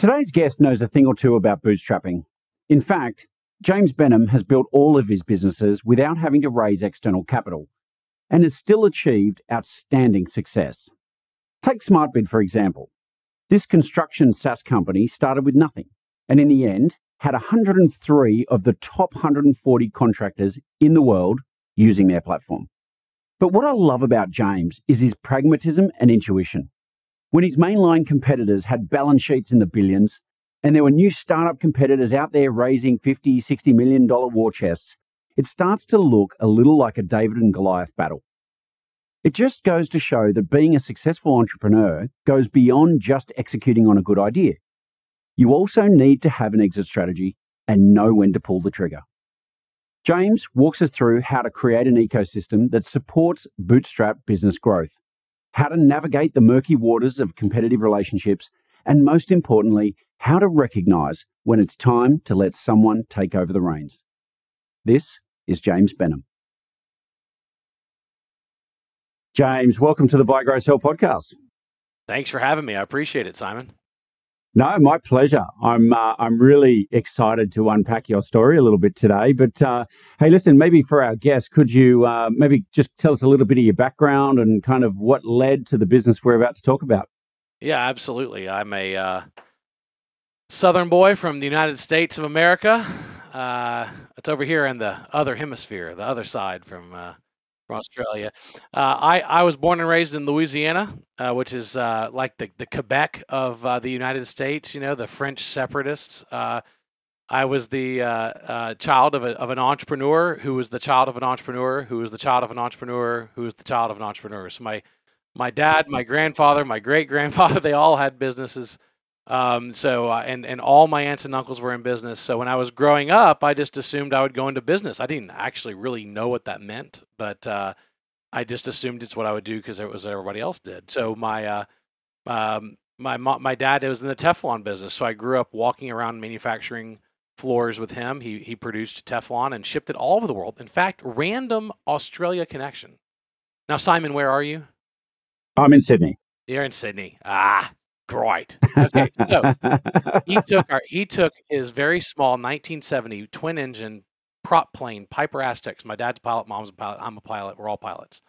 Today's guest knows a thing or two about bootstrapping. In fact, James Benham has built all of his businesses without having to raise external capital and has still achieved outstanding success. Take SmartBid, for example. This construction SaaS company started with nothing and in the end had 103 of the top 140 contractors in the world using their platform. But what I love about James is his pragmatism and intuition. When his mainline competitors had balance sheets in the billions, and there were new startup competitors out there raising 50, 60 million dollar war chests, it starts to look a little like a David and Goliath battle. It just goes to show that being a successful entrepreneur goes beyond just executing on a good idea. You also need to have an exit strategy and know when to pull the trigger. James walks us through how to create an ecosystem that supports bootstrap business growth how to navigate the murky waters of competitive relationships, and most importantly, how to recognize when it's time to let someone take over the reins. This is James Benham. James, welcome to the Buy Grow Sell podcast. Thanks for having me. I appreciate it, Simon. No, my pleasure. I'm uh, I'm really excited to unpack your story a little bit today. But uh, hey, listen, maybe for our guests, could you uh, maybe just tell us a little bit of your background and kind of what led to the business we're about to talk about? Yeah, absolutely. I'm a uh, Southern boy from the United States of America. Uh, it's over here in the other hemisphere, the other side from uh, from Australia. Uh, I I was born and raised in Louisiana, uh, which is uh, like the the Quebec of uh, the United States. You know, the French separatists. Uh, I was the uh, child of, a, of an entrepreneur who was the child of an entrepreneur who was the child of an entrepreneur who was the child of an entrepreneur. So my my dad, my grandfather, my great grandfather, they all had businesses. Um, so uh, and and all my aunts and uncles were in business. So when I was growing up, I just assumed I would go into business. I didn't actually really know what that meant, but uh, I just assumed it's what I would do because it was what everybody else did. So my uh, um, my my dad was in the Teflon business, so I grew up walking around manufacturing floors with him. He he produced Teflon and shipped it all over the world. In fact, random Australia connection. Now, Simon, where are you? I'm in Sydney. You're in Sydney. Ah, Great. Okay. So he took our, he took his very small 1970 twin engine prop plane Piper Aztecs. My dad's a pilot, mom's a pilot, I'm a pilot. We're all pilots.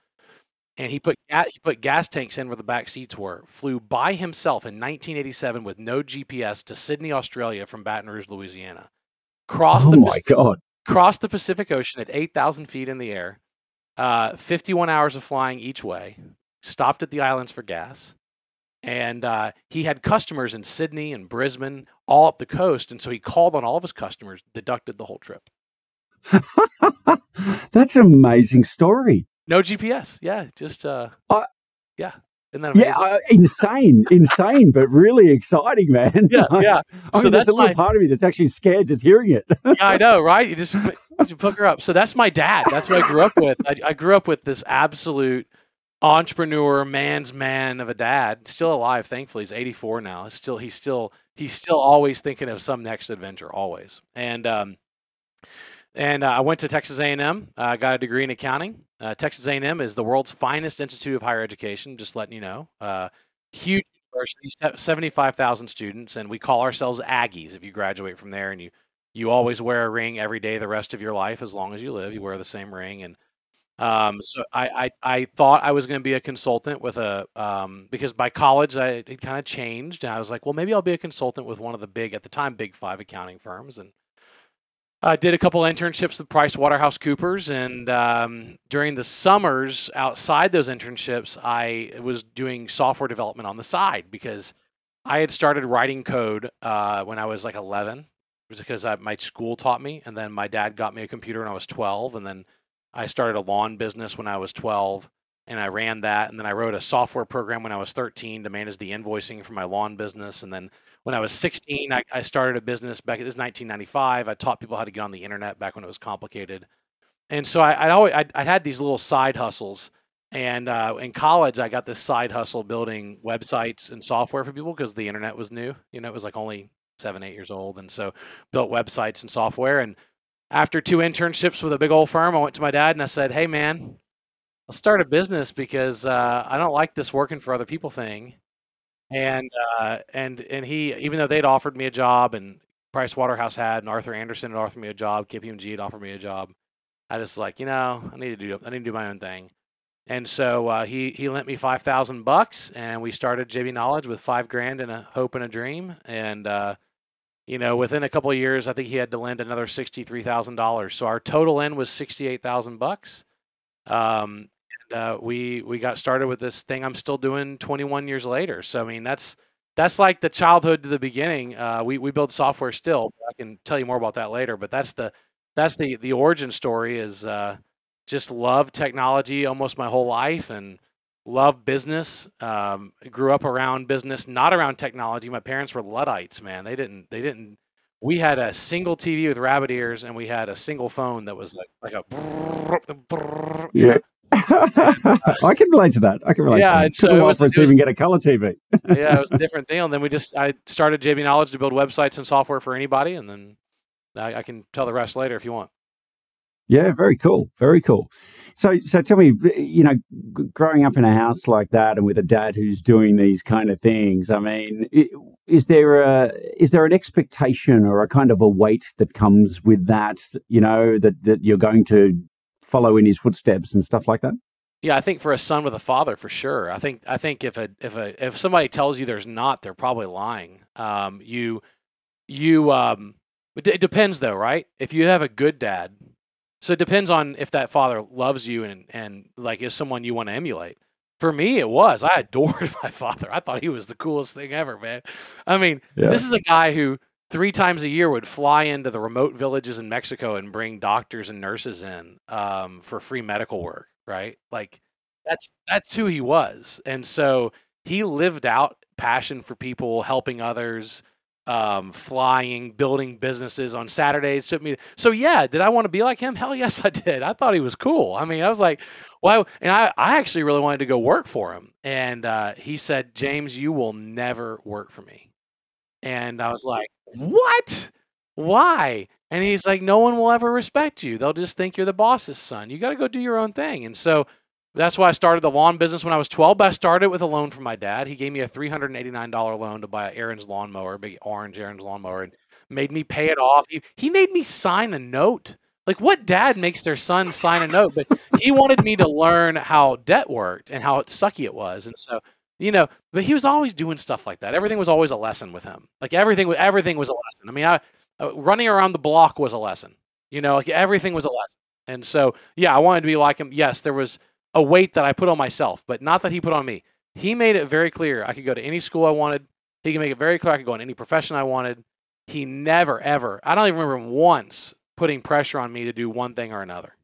And he put he put gas tanks in where the back seats were. Flew by himself in 1987 with no GPS to Sydney, Australia from Baton Rouge, Louisiana. Crossed oh the my Pacific, God. Crossed the Pacific Ocean at 8,000 feet in the air. Uh, 51 hours of flying each way. Stopped at the islands for gas and uh, he had customers in Sydney and Brisbane, all up the coast, and so he called on all of his customers, deducted the whole trip. That's an amazing story. No GPS, yeah, just uh, uh yeah. Yeah, uh, insane, insane, but really exciting, man. Yeah, yeah. I so mean, that's a little my... part of me that's actually scared just hearing it. yeah, I know, right? You just you put her up. So that's my dad. That's what I grew up with. I, I grew up with this absolute entrepreneur, man's man of a dad, still alive. Thankfully, he's 84 now. Still, he's still he's still always thinking of some next adventure, always. And um, and uh, I went to Texas A&M. I uh, got a degree in accounting. Uh, Texas A&M is the world's finest institute of higher education. Just letting you know, uh, huge university, 75,000 students, and we call ourselves Aggies. If you graduate from there, and you you always wear a ring every day the rest of your life as long as you live, you wear the same ring and Um, so I, I, I thought I was going to be a consultant with a um, because by college I it kind of changed and I was like, well, maybe I'll be a consultant with one of the big at the time big five accounting firms and I did a couple internships with Price Waterhouse Coopers and um, during the summers outside those internships I was doing software development on the side because I had started writing code uh, when I was like 11. It was because I, my school taught me and then my dad got me a computer when I was 12 and then I started a lawn business when I was 12 and I ran that. And then I wrote a software program when I was 13 to manage the invoicing for my lawn business. And then when I was 16, I, I started a business back, this 1995. I taught people how to get on the internet back when it was complicated. And so I, I'd always, I'd, I'd had these little side hustles. And uh, in college, I got this side hustle building websites and software for people because the internet was new. You know, it was like only seven, eight years old. And so built websites and software. And after two internships with a big old firm, I went to my dad and I said, "Hey, man, I'll start a business because uh, I don't like this working for other people thing." And uh, and and he, even though they'd offered me a job, and Price Waterhouse had, and Arthur Andersen had offered me a job, KPMG had offered me a job, I just like, you know, I need to do, I need to do my own thing. And so uh, he he lent me five thousand bucks, and we started JB Knowledge with five grand and a hope and a dream, and uh, you know, within a couple of years, I think he had to lend another sixty-three thousand dollars. So our total end was sixty-eight thousand bucks. Um, and uh, we we got started with this thing. I'm still doing twenty-one years later. So I mean, that's that's like the childhood to the beginning. Uh, we we build software still. I can tell you more about that later. But that's the that's the the origin story. Is uh, just love technology almost my whole life and love business. Um, grew up around business, not around technology. My parents were Luddites, man. They didn't. They didn't. We had a single TV with rabbit ears, and we had a single phone that was like like a. yeah. I can relate to that. I can relate. Yeah, to that. so it was, us to even get a color TV. yeah, it was a different deal. And then we just I started JB Knowledge to build websites and software for anybody, and then I, I can tell the rest later if you want. Yeah, very cool. Very cool. So, so tell me, you know, growing up in a house like that and with a dad who's doing these kind of things, I mean, is there a is there an expectation or a kind of a weight that comes with that? You know, that that you're going to follow in his footsteps and stuff like that. Yeah, I think for a son with a father, for sure. I think I think if a if a if somebody tells you there's not, they're probably lying. Um, you you um, it depends though, right? If you have a good dad so it depends on if that father loves you and and like is someone you want to emulate. For me, it was. I adored my father. I thought he was the coolest thing ever, man. I mean, yeah. this is a guy who three times a year would fly into the remote villages in Mexico and bring doctors and nurses in um, for free medical work. Right? Like that's that's who he was, and so he lived out passion for people, helping others, um, flying, building businesses on Saturdays. Took me. So yeah, did I want to be like him? Hell yes, I did. I thought he was cool. I mean, I was like, well, and I, I actually really wanted to go work for him. And uh, he said, James, you will never work for me. And I was like, what? Why? And he's like, no one will ever respect you. They'll just think you're the boss's son. You got to go do your own thing. And so that's why I started the lawn business when I was 12. But I started with a loan from my dad. He gave me a $389 loan to buy Ariens lawnmower, a big orange Ariens lawnmower, and made me pay it off. He, he made me sign a note. Like, what dad makes their son sign a note? But he wanted me to learn how debt worked and how sucky it was. And so, you know, but he was always doing stuff like that. Everything was always a lesson with him. Like everything, everything was a lesson. I mean, I, uh, running around the block was a lesson. You know, like everything was a lesson. And so, yeah, I wanted to be like him. Yes, there was a weight that I put on myself, but not that he put on me. He made it very clear I could go to any school I wanted. He can make it very clear I could go in any profession I wanted. He never, ever, I don't even remember him once putting pressure on me to do one thing or another.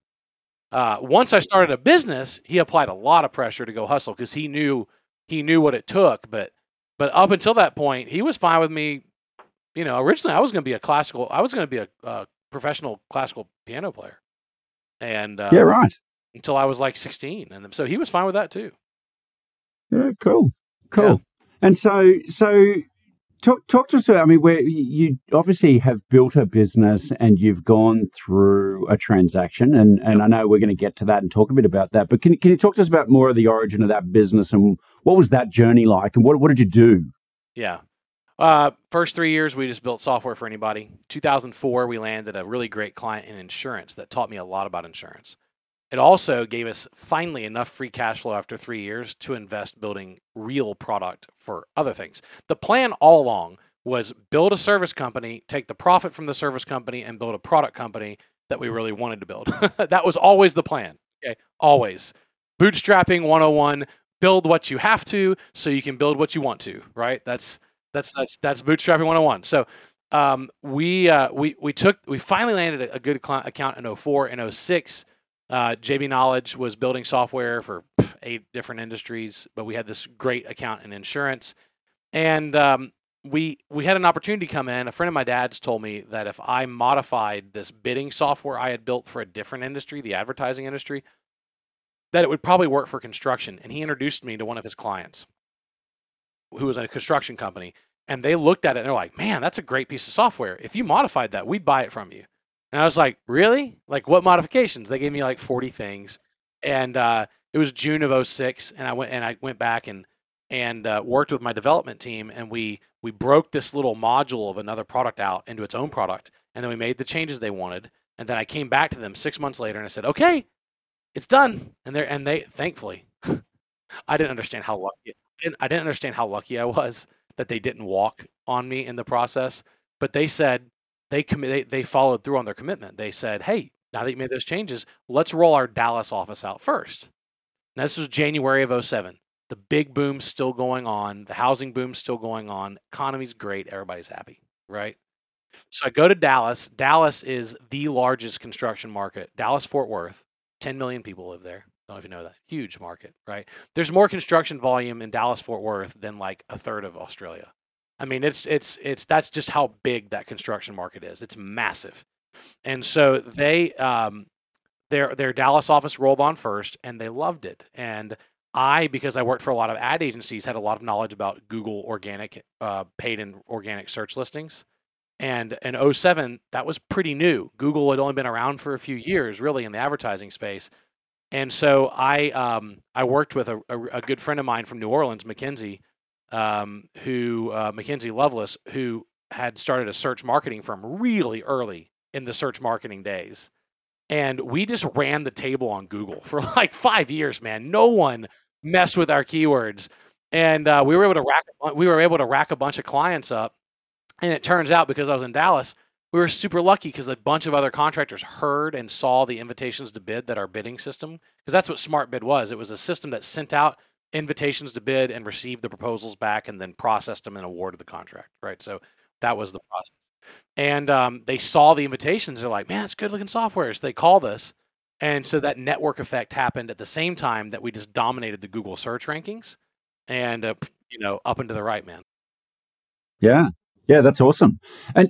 Uh, once I started a business, he applied a lot of pressure to go hustle because he knew he knew what it took. But but up until that point, he was fine with me. You know, originally I was going to be a classical. I was going to be a, professional classical piano player. And uh, yeah, right until I was like 16. And so he was fine with that too. Yeah, cool. Cool. Yeah. And so, so talk, talk to us about, I mean, where you obviously have built a business and you've gone through a transaction. And, and I know we're going to get to that and talk a bit about that. But can, can you talk to us about more of the origin of that business and what was that journey like and what, what did you do? Yeah. Uh, first three years, we just built software for anybody. 2004, we landed a really great client in insurance that taught me a lot about insurance. It also gave us finally enough free cash flow after three years to invest building real product for other things. The plan all along was build a service company, take the profit from the service company, and build a product company that we really wanted to build. that was always the plan. Okay, always. Bootstrapping 101, build what you have to so you can build what you want to, right? That's that's that's that's bootstrapping 101. So um, we uh, we we took we finally landed a, a good account in 04 and 06. Uh, JB Knowledge was building software for eight different industries, but we had this great account in insurance, and um, we we had an opportunity come in. A friend of my dad's told me that if I modified this bidding software I had built for a different industry, the advertising industry, that it would probably work for construction. And he introduced me to one of his clients, who was a construction company, and they looked at it and they're like, "Man, that's a great piece of software. If you modified that, we'd buy it from you." And I was like, "Really? Like what modifications?" They gave me like 40 things, and uh, it was June of 06, and I went and I went back and and uh, worked with my development team, and we we broke this little module of another product out into its own product, and then we made the changes they wanted. And then I came back to them six months later and I said, "Okay, it's done." And they and they thankfully, I didn't understand how lucky I didn't, I didn't understand how lucky I was that they didn't walk on me in the process, but they said they commi- they, they followed through on their commitment. They said, "Hey, now that you made those changes, let's roll our Dallas office out first. And this was January of 07 the big boom's still going on, the housing boom's still going on, economy's great, everybody's happy, right? So I go to Dallas. Dallas is the largest construction market. Dallas Fort Worth, 10 million people live there. Don't know if you know that. Huge market, right? There's more construction volume in Dallas Fort Worth than like a third of Australia. I mean, it's it's it's that's just how big that construction market is. It's massive. And so they um their their Dallas office rolled on first and they loved it. And I, because I worked for a lot of ad agencies, had a lot of knowledge about Google organic, uh, paid and organic search listings. And in 07, that was pretty new. Google had only been around for a few years, really, in the advertising space. And so I um, I worked with a, a, a, good friend of mine from New Orleans, Mackenzie, um, who uh, Mackenzie Lovelace, who had started a search marketing firm really early in the search marketing days. And we just ran the table on Google for like five years, man. No one mess with our keywords. And uh, we were able to rack we were able to rack a bunch of clients up. And it turns out because I was in Dallas, we were super lucky because a bunch of other contractors heard and saw the invitations to bid that our bidding system, because that's what Smart Bid was. It was a system that sent out invitations to bid and received the proposals back and then processed them and awarded the contract. Right. So that was the process. And um, they saw the invitations. They're like, man, it's good looking software. So they called us and so that network effect happened at the same time that we just dominated the Google search rankings and, uh, you know, up and to the right, man. Yeah. Yeah, that's awesome. And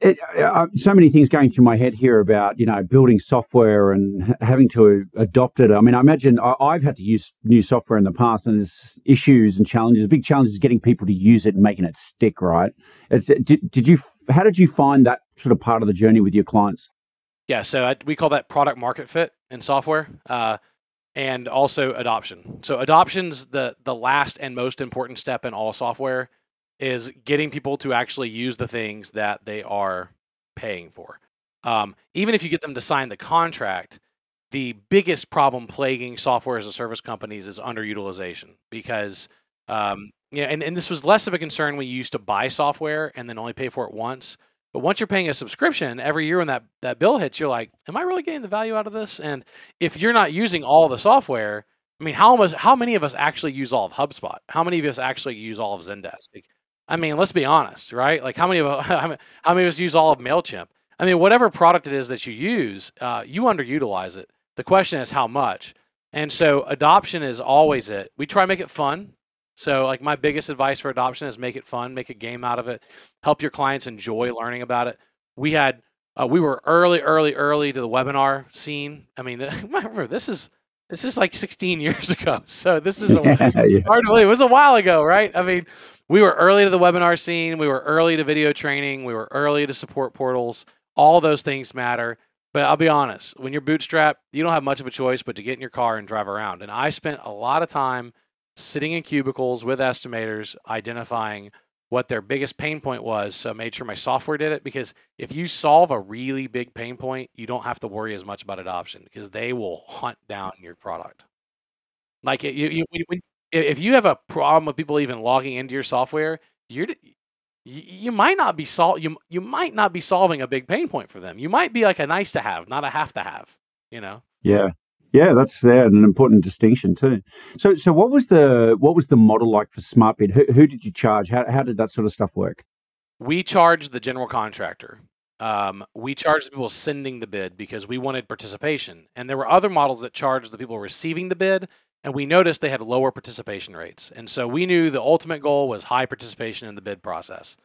it, uh, uh, so many things going through my head here about you know building software and having to adopt it. I mean, I imagine I, have had to use new software in the past, and there's issues and challenges. Big challenges getting people to use it and making it stick. Right? It's, did, did you? How did you find that sort of part of the journey with your clients? Yeah, so I, we call that product market fit in software, uh, and also adoption. So adoption's the the last and most important step in all software is getting people to actually use the things that they are paying for. Um, even if you get them to sign the contract, the biggest problem plaguing software as a service companies is underutilization because um, and, and this was less of a concern when you used to buy software and then only pay for it once. But once you're paying a subscription every year when that, that bill hits, you're like, am I really getting the value out of this? And if you're not using all the software, I mean, how much, how many of us actually use all of HubSpot? How many of us actually use all of Zendesk? I mean, let's be honest, right? Like how many of how many of us use all of Mailchimp? I mean, whatever product it is that you use, uh, you underutilize it. The question is how much. And so adoption is always it. We try to make it fun. So, like, my biggest advice for adoption is make it fun, make a game out of it, help your clients enjoy learning about it. We had, uh, we were early, early, early to the webinar scene. I mean, remember this is this is like 16 years ago, so this is a, yeah. hard to believe. It was a while ago, right? I mean, we were early to the webinar scene, we were early to video training, we were early to support portals. All those things matter. But I'll be honest, when you're bootstrapped, you don't have much of a choice but to get in your car and drive around. And I spent a lot of time sitting in cubicles with estimators, identifying what their biggest pain point was. So I made sure my software did it because if you solve a really big pain point, you don't have to worry as much about adoption because they will hunt down your product. Like you, if you have a problem with people even logging into your software, you're you might not be sol- you you might not be solving a big pain point for them. You might be like a nice to have, not a have to have. You know. Yeah, yeah, that's uh, an important distinction too. So, so what was the what was the model like for SmartBid? Who, who did you charge? How how did that sort of stuff work? We charged the general contractor. Um, we charged the people sending the bid because we wanted participation, and there were other models that charged the people receiving the bid, and we noticed they had lower participation rates. And so we knew the ultimate goal was high participation in the bid process.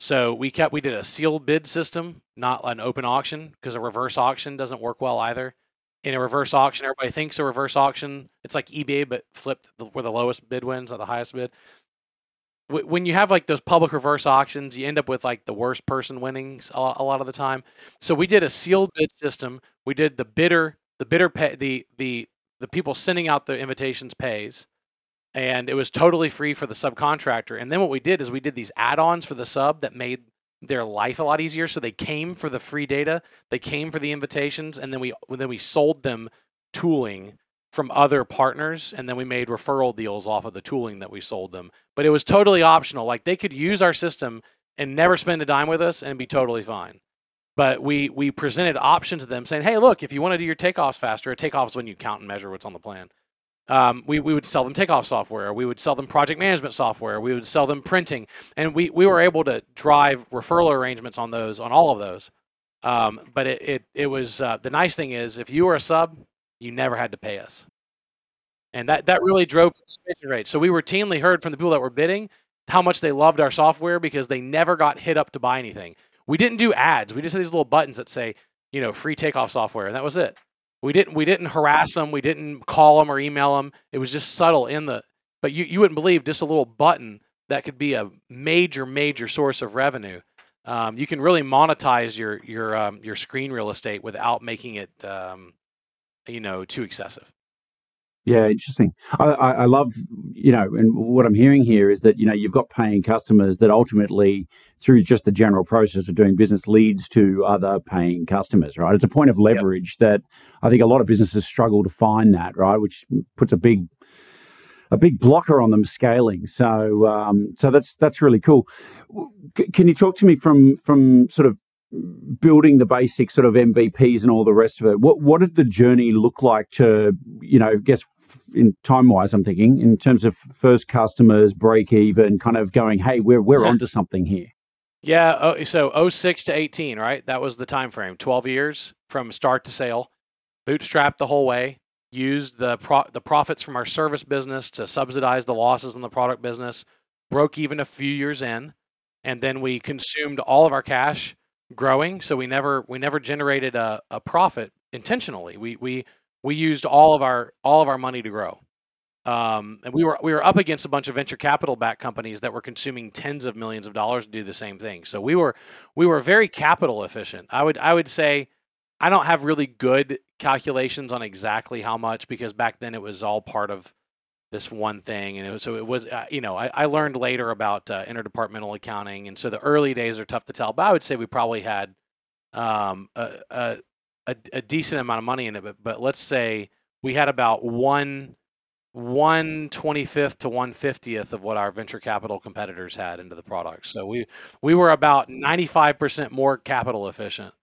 So we kept we did a sealed bid system, not an open auction, because a reverse auction doesn't work well either. In a reverse auction, everybody thinks a reverse auction. It's like eBay, but flipped where the lowest bid wins, or the highest bid. When you have like those public reverse auctions, you end up with like the worst person winning a lot of the time. So we did a sealed bid system. We did the bidder, the bidder pay, the the the people sending out the invitations pays and it was totally free for the subcontractor and then what we did is we did these add-ons for the sub that made their life a lot easier. So they came for the free data they came for the invitations and then we then we sold them tooling from other partners and then we made referral deals off of the tooling that we sold them. But it was totally optional. Like they could use our system and never spend a dime with us and be totally fine. But we we presented options to them saying, hey, look, if you want to do your takeoffs faster, a takeoff is when you count and measure what's on the plan. Um, we, we would sell them takeoff software. We would sell them project management software. We would sell them printing. And we, we were able to drive referral arrangements on those, on all of those. Um, but it, it, it was uh, the nice thing is if you were a sub, you never had to pay us. And that, that really drove participation rate. So we routinely heard from the people that were bidding how much they loved our software because they never got hit up to buy anything. We didn't do ads. We just had these little buttons that say, you know, free takeoff software, and that was it. We didn't we didn't harass them. We didn't call them or email them. It was just subtle in the. But you you wouldn't believe just a little button that could be a major major source of revenue. Um, you can really monetize your your um, your screen real estate without making it um, you know too excessive. Yeah, interesting. I, I, I, love, you know, and what I'm hearing here is that, you know, you've got paying customers that ultimately, through just the general process of doing business, leads to other paying customers, right? It's a point of leverage yep. that I think a lot of businesses struggle to find that, right? Which puts a big a big blocker on them scaling. So um, so that's that's really cool. C- can you talk to me from from sort of building the basic sort of MVPs and all the rest of it? What what did the journey look like to you know guess in time wise, I'm thinking in terms of first customers, break even, kind of going, hey, we're we're onto something here. Yeah, oh, so 06 to 18, right? That was the time frame. 12 years from start to sale. Bootstrapped the whole way. Used the pro- the profits from our service business to subsidize the losses in the product business. Broke even a few years in, and then we consumed all of our cash growing. So we never we never generated a, a profit intentionally. We we we used all of our all of our money to grow. Um, and we were we were up against a bunch of venture capital backed companies that were consuming tens of millions of dollars to do the same thing. So we were we were very capital efficient. I would I would say I don't have really good calculations on exactly how much because back then it was all part of this one thing and it was so it was uh, you know I, I, learned later about uh, interdepartmental accounting and so the early days are tough to tell but i would say we probably had um, a, a, a, decent amount of money in it, but, but let's say we had about one one twenty fifth to one fiftieth of what our venture capital competitors had into the product. So we we were about ninety five percent more capital efficient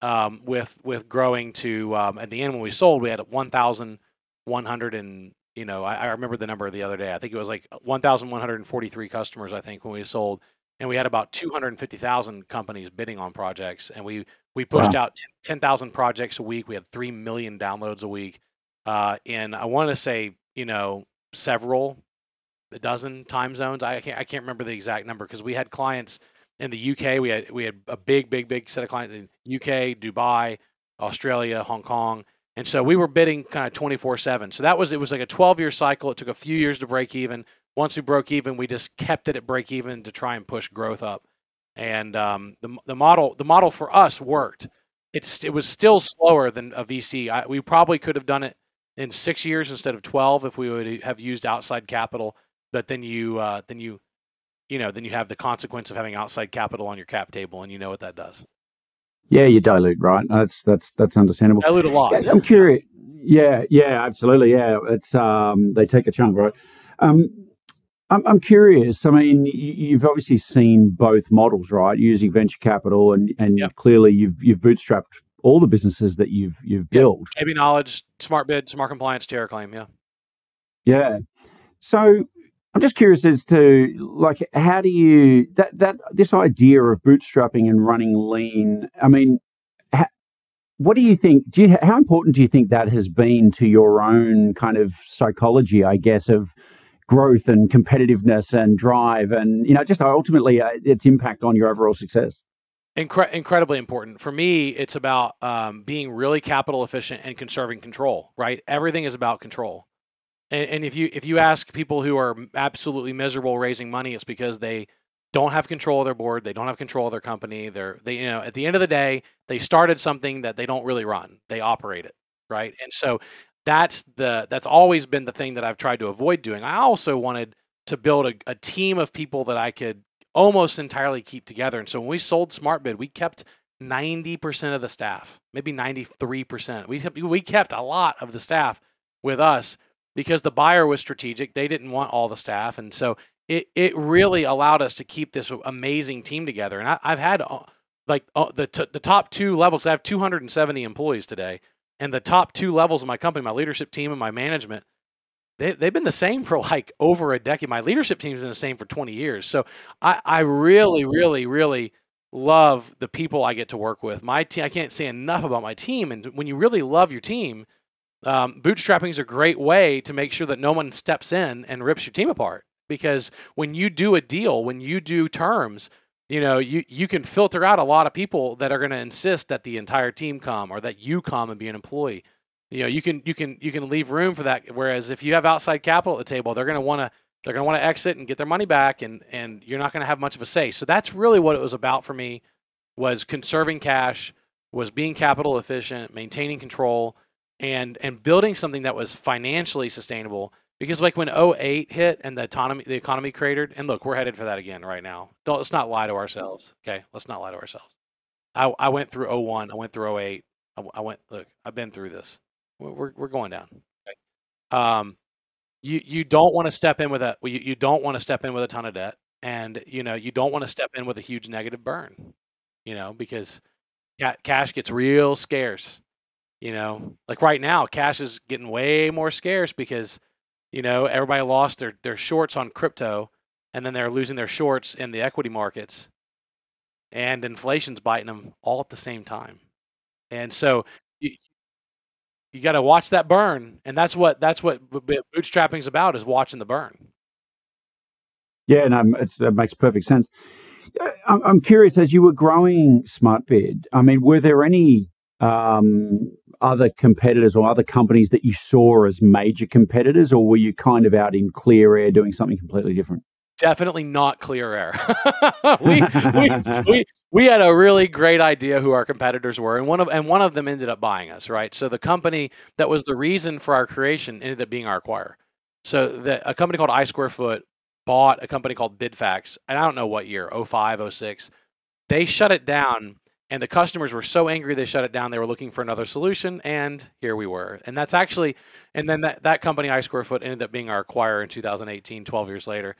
um, with with growing to um, at the end when we sold we had one thousand one hundred and you know I, I remember the number the other day. I think it was like one thousand one hundred and forty three customers I think when we sold and we had about 250,000 companies bidding on projects and we we pushed wow. out 10,000 projects a week. We had 3 million downloads a week uh, in I want to say you know several a dozen time zones. I can't I can't remember the exact number because we had clients in the UK we had we had a big big big set of clients in UK Dubai Australia Hong Kong and so we were bidding kind of 24 7 so that was it was like a 12 year cycle it took a few years to break even once we broke even, we just kept it at break even to try and push growth up. And um, the the model the model for us worked. It's it was still slower than a VC. I, we probably could have done it in six years instead of twelve if we would have used outside capital. But then you uh, then you you know, then you have the consequence of having outside capital on your cap table, and you know what that does. Yeah, you dilute, right? That's that's that's understandable. Dilute a lot. I'm curious. Yeah, yeah, absolutely. Yeah, it's um, they take a chunk, right? Um, I'm I'm curious. I mean, you've obviously seen both models, right? Using venture capital, and and Yep. clearly you've you've bootstrapped all the businesses that you've you've Yep. built. JB Knowledge, Smart Bid, Smart Compliance, Terra Claim, Yeah. Yeah. So I'm just curious as to like how do you that that this idea of bootstrapping and running lean. I mean, ha, what do you think? Do you how important do you think that has been to your own kind of psychology? I guess of growth and competitiveness and drive and you know just ultimately uh, its impact on your overall success. Incre- incredibly important for me. It's about um, being really capital efficient and conserving control. Right, everything is about control. And, and if you if you ask people who are absolutely miserable raising money, it's because they don't have control of their board. They don't have control of their company. They're they you know at the end of the day they started something that they don't really run. They operate it right, and so that's the that's always been the thing that I've tried to avoid doing. I also wanted to build a, a team of people that I could almost entirely keep together. And so when we sold SmartBid, we kept 90% of the staff, maybe 93%. We we kept a lot of the staff with us because the buyer was strategic. They didn't want all the staff. And so it, it really allowed us to keep this amazing team together. And I, I've had uh, like uh, the, t- the top two levels, I have 270 employees today. And the top two levels of my company, my leadership team and my management, they, they've been the same for like over a decade. My leadership team's been the same for 20 years. So I, I really, really, really love the people I get to work with. My team, I can't say enough about my team. And when you really love your team, um, bootstrapping is a great way to make sure that no one steps in and rips your team apart. Because when you do a deal, when you do terms, you know, you, you can filter out a lot of people that are going to insist that the entire team come or that you come and be an employee you know you can you can you can leave room for that whereas if you have outside capital at the table they're going to want to they're going to want to exit and get their money back and and you're not going to have much of a say so that's really what it was about for me was conserving cash was being capital efficient maintaining control and and building something that was financially sustainable because like when 08 hit and the economy the economy cratered and look we're headed for that again right now don't let's not lie to ourselves okay let's not lie to ourselves i, I went through 01 i went through 08 I, I went look i've been through this we're we're, going down. Okay. Um, you you don't want to step in with a you, you don't want to step in with a ton of debt, and you know you don't want to step in with a huge negative burn, you know, because cash gets real scarce. You know, like right now, cash is getting way more scarce because you know everybody lost their their shorts on crypto, and then they're losing their shorts in the equity markets, and inflation's biting them all at the same time, and so you, you got to watch that burn and that's what that's what bootstrapping is about is watching the burn Yeah, no, it makes perfect sense. Uh, I'm, I'm curious, as you were growing SmartBid, I mean, were there any um, other competitors or other companies that you saw as major competitors, or were you kind of out in clear air doing something completely different? definitely not clear air. We, we, we, we had a really great idea who our competitors were and one of and one of them ended up buying us right? So the company that was the reason for our creation ended up being our acquirer so the, a company called i square foot bought a company called bidfax and i don't know what year 05 06 they shut it down and the customers were so angry they shut it down. They were looking for another solution and here we were. And that's actually and then that, that company i square foot ended up being our acquirer in 2018 12 years later.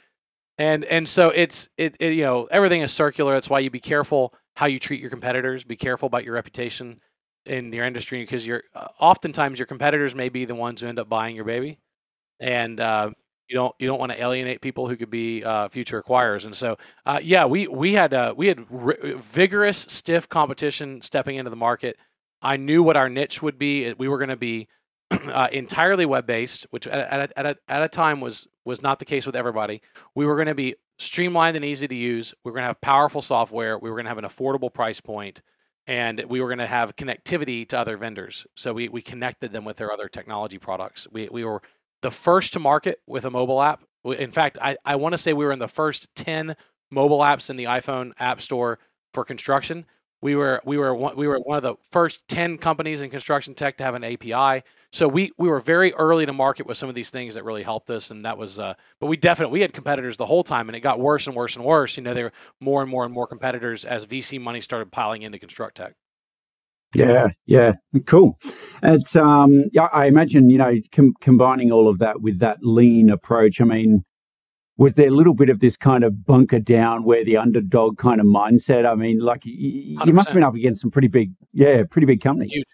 And and so it's it, it, you know everything is circular. That's why you be careful how you treat your competitors. Be careful about your reputation in your industry because you're uh, oftentimes your competitors may be the ones who end up buying your baby. And uh, you don't you don't want to alienate people who could be uh, future acquirers and so uh, yeah we we had uh, we had r- vigorous stiff competition stepping into the market i knew what our niche would be we were going to be uh, entirely web based, which at, at, a, at, a, at a time was was not the case with everybody. We were going to be streamlined and easy to use. We were going to have powerful software. We were going to have an affordable price point, and we were going to have connectivity to other vendors. So we we connected them with their other technology products. We we were the first to market with a mobile app. In fact, I, I want to say we were in the first 10 mobile apps in the iPhone App Store for construction. We were we were one, we were one of the first ten companies in construction tech to have an API. So we we were very early to market with some of these things that really helped us, and that was. Uh, but we definitely we had competitors the whole time, and it got worse and worse and worse. You know, there were more and more and more competitors as VC money started piling into construct tech. Yeah, yeah, cool. It's um, yeah, I imagine you know com- combining all of that with that lean approach. I mean, was there a little bit of this kind of bunker down where the underdog kind of mindset? I mean, like y- you must have been up against some pretty big, yeah, pretty big companies. Huge.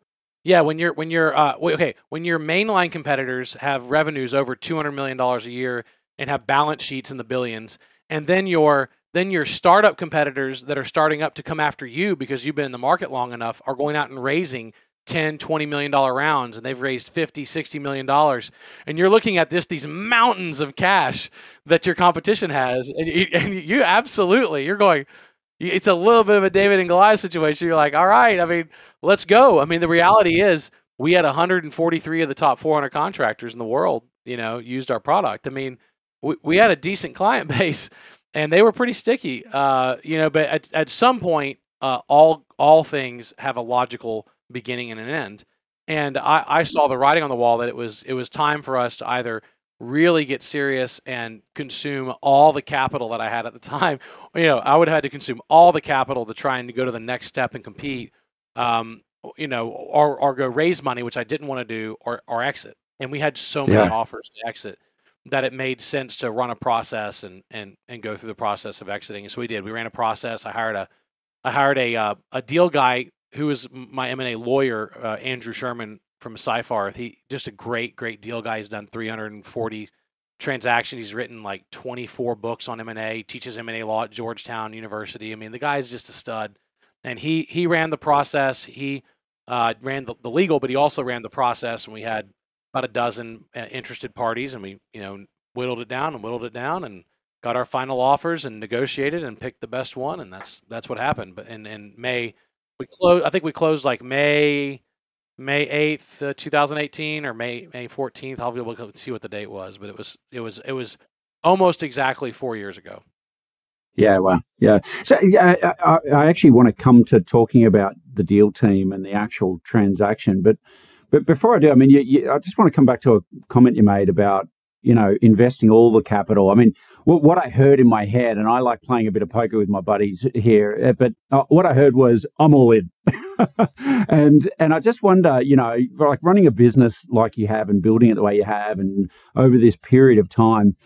Yeah, when you're when you're uh, okay, when your mainline competitors have revenues over two hundred million dollars a year and have balance sheets in the billions, and then your then your startup competitors that are starting up to come after you because you've been in the market long enough are going out and raising 10 20 million dollar rounds and they've raised 50 60 million dollars. And you're looking at this these mountains of cash that your competition has and you, and you absolutely you're going it's a little bit of a david and goliath situation. You're like all right i mean let's go. I mean the reality is we had 143 of the top 400 contractors in the world you know used our product. I mean we, we had a decent client base and they were pretty sticky uh, you know but at, at some point uh, all all things have a logical beginning and an end. And I, I saw the writing on the wall that it was it was time for us to either really get serious and consume all the capital that I had at the time. You know, I would have had to consume all the capital to try and go to the next step and compete. Um, you know, or or go raise money, which I didn't want to do, or or exit. And we had so many yeah. offers to exit that it made sense to run a process and and and go through the process of exiting. And so we did. We ran a process. I hired a I hired a uh, a deal guy who is my M&A lawyer, uh, Andrew Sherman from Seyfarth. He just a great, great deal guy. He's done 340 transactions. He's written like 24 books on M&A. Teaches M&A law at Georgetown University. I mean, the guy's just a stud. And he he ran the process. He uh, ran the, the legal, but he also ran the process. And we had about a dozen uh, interested parties, and we you know whittled it down and whittled it down and got our final offers and negotiated and picked the best one. And that's that's what happened. But in in May we closed. I think we closed like May May eighth, uh, two thousand eighteen, or May May fourteenth. I'll be able to see what the date was, but it was it was it was almost exactly four years ago. Yeah, well, yeah. So yeah, I, I actually want to come to talking about the deal team and the actual transaction, but but before I do, I mean, you, you, I just want to come back to a comment you made about you know, investing all the capital. I mean, what, what I heard in my head, and I like playing a bit of poker with my buddies here, uh, but uh, what I heard was, I'm all in. and and I just wonder, you know, like running a business like you have and building it the way you have, and over this period of time,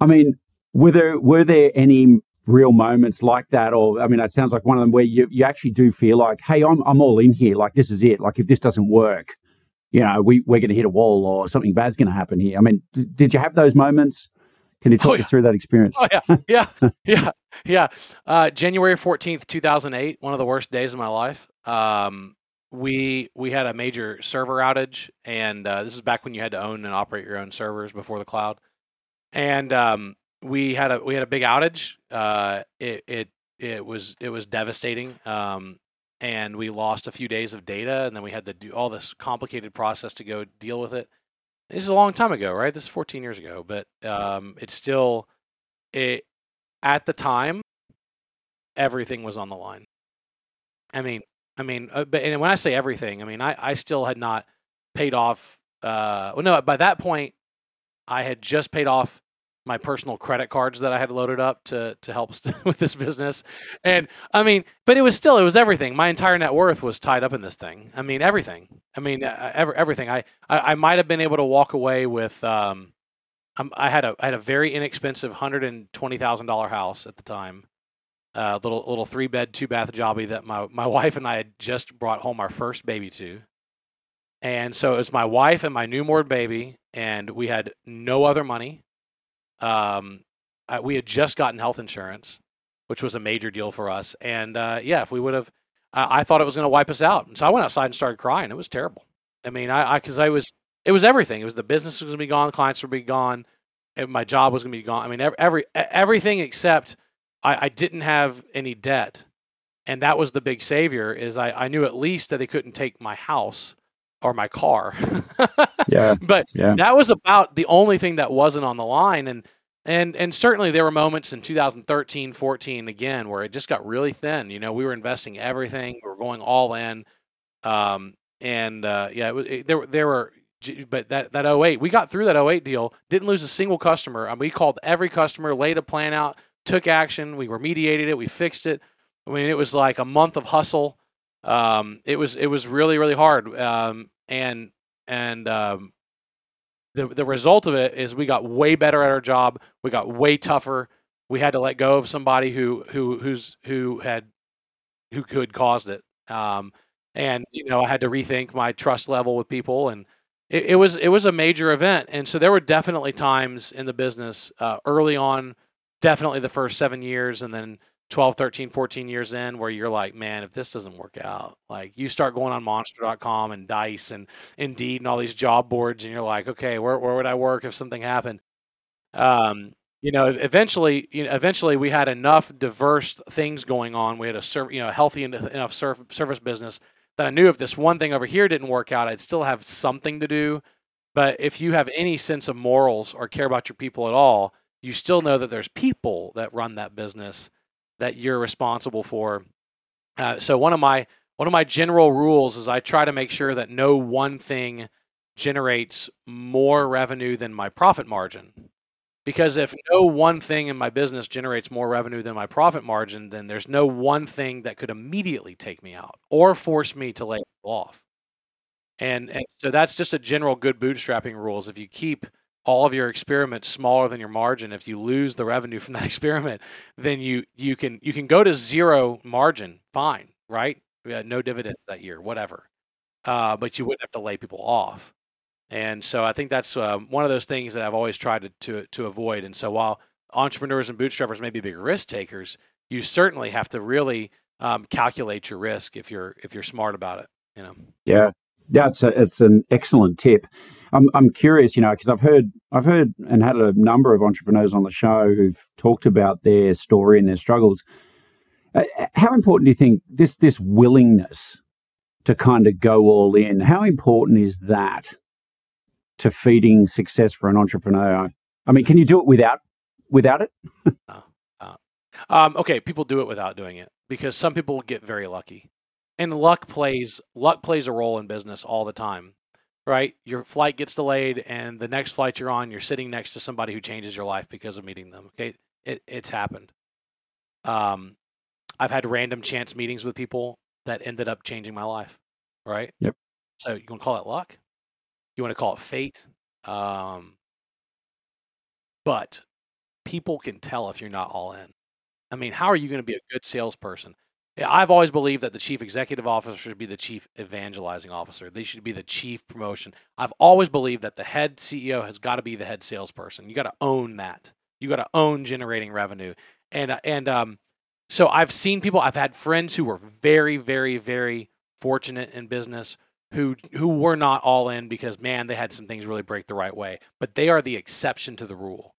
I mean, were there were there any real moments like that, or I mean, it sounds like one of them where you you actually do feel like, hey, I'm I'm all in here, like this is it, like if this doesn't work, you know, we, we're going to hit a wall or something bad's going to happen here. I mean, d- did you have those moments? Can you talk oh, yeah. us through that experience? Oh, yeah. Yeah. yeah. Yeah. Uh, January 14th, 2008, one of the worst days of my life. Um, we we had a major server outage, and uh, this is back when you had to own and operate your own servers before the cloud. And um, we had a we had a big outage. Uh, it it it was it was devastating. Um, and we lost a few days of data, and then we had to do all this complicated process to go deal with it. This is a long time ago, right? This is 14 years ago, but um, it's still it at the time. Everything was on the line. I mean, I mean, uh, but and when I say everything, I mean I I still had not paid off. Uh, well, no, by that point, I had just paid off my personal credit cards that I had loaded up to to help with this business. And I mean, but it was still it was everything. My entire net worth was tied up in this thing. I mean, everything. I mean, uh, every, everything. I I, I might have been able to walk away with. Um, I had a I had a very inexpensive hundred and twenty thousand dollar house at the time, a uh, little little three bed two bath jobby that my my wife and I had just brought home our first baby to, and so it was my wife and my newborn baby, and we had no other money um, I, we had just gotten health insurance, which was a major deal for us. And uh, yeah, if we would have, I, I, thought it was going to wipe us out. And so I went outside and started crying. It was terrible. I mean, I because I, I, was, it was everything. It was the business was going to be gone, clients would be gone, my job was going to be gone. I mean, every, every everything except I, I didn't have any debt, and that was the big savior. Is I, I knew at least that they couldn't take my house or my car. yeah. But yeah. that was about the only thing that wasn't on the line. And and and certainly there were moments in 2013, 14 again where it just got really thin. You know, we were investing everything, we were going all in, um, and uh, yeah, it, it, there there were. But that that 08, we got through that 08 deal. Didn't lose a single customer. I mean, we called every customer, laid a plan out, took action. We remediated it. We fixed it. I mean, it was like a month of hustle. Um, it was it was really really hard. Um, and and um, the the result of it is we got way better at our job. We got way tougher. We had to let go of somebody who who who's who had who could caused it. Um, and you know, I had to rethink my trust level with people, and it, it was it was a major event. And so there were definitely times in the business uh, early on, definitely the first seven years, and then 12, 13, 14 years in where you're like, man, if this doesn't work out, like you start going on monster.com and Dice and Indeed and all these job boards, and you're like, okay, where, where would I work if something happened? Um, you know, eventually, you know, eventually we had enough diverse things going on. We had a you know, healthy enough service business that I knew if this one thing over here didn't work out, I'd still have something to do. But if you have any sense of morals or care about your people at all, you still know that there's people that run that business that you're responsible for. Uh, so one of my one of my general rules is I try to make sure that no one thing generates more revenue than my profit margin. Because if no one thing in my business generates more revenue than my profit margin, then there's no one thing that could immediately take me out or force me to lay off. And, and so that's just a general good bootstrapping rules. If you keep all of your experiments smaller than your margin. If you lose the revenue from that experiment then you you can you can go to zero margin fine right? No dividends that year whatever. Uh, but you wouldn't have to lay people off. And so i think that's uh, one of those things that i've always tried to, to to avoid. And so while entrepreneurs and bootstrappers may be big risk takers you certainly have to really um, calculate your risk if you're if you're smart about it you know? Yeah it's, a, it's an excellent tip I'm I'm curious, you know, because I've heard I've heard and had a number of entrepreneurs on the show who've talked about their story and their struggles. Uh, how important do you think this this willingness to kind of go all in? How important is that to feeding success for an entrepreneur? I mean, can you do it without without it? uh, uh, um, okay, people do it without doing it because some people get very lucky, and luck plays luck plays a role in business all the time right? Your flight gets delayed, and the next flight you're on, you're sitting next to somebody who changes your life because of meeting them. Okay, it, it's happened. Um, I've had random chance meetings with people that ended up changing my life. Right. Yep. So you to call it luck? You want to call it fate? Um, but people can tell if you're not all in. I mean, how are you going to be a good salesperson? I've always believed that the chief executive officer should be the chief evangelizing officer. They should be the chief promotion. I've always believed that the head CEO has got to be the head salesperson. You got to own that. You got to own generating revenue. And uh, and um, so I've seen people. I've had friends who were very, very, very fortunate in business who who were not all in because man, they had some things really break the right way. But they are the exception to the rule.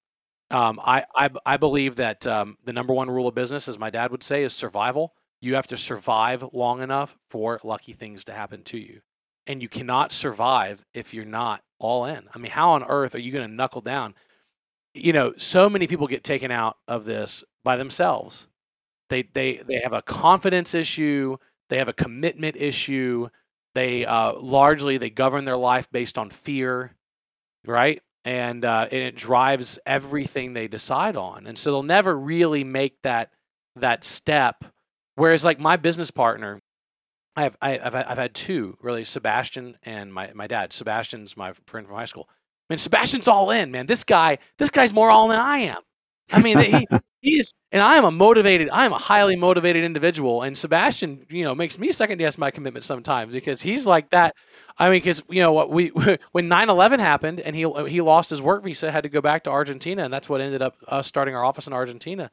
Um, I, I I believe that um, the number one rule of business, as my dad would say, is survival you have to survive long enough for lucky things to happen to you. And you cannot survive if you're not all in. I mean, how on earth are you going to knuckle down? You know, so many people get taken out of this by themselves. They they they have a confidence issue, they have a commitment issue. They uh, largely they govern their life based on fear, right? And uh, and it drives everything they decide on. And so they'll never really make that that step Whereas like my business partner, I have I, have I've had two really, Sebastian and my my dad. Sebastian's my friend from high school. I mean, Sebastian's all in, man. This guy, this guy's more all than I am. I mean, he he is, and I am a motivated, I am a highly motivated individual. And Sebastian, you know, makes me second guess my commitment sometimes because he's like that. I mean, because you know what we when 9/11 happened and he he lost his work visa, had to go back to Argentina, and that's what ended up us starting our office in Argentina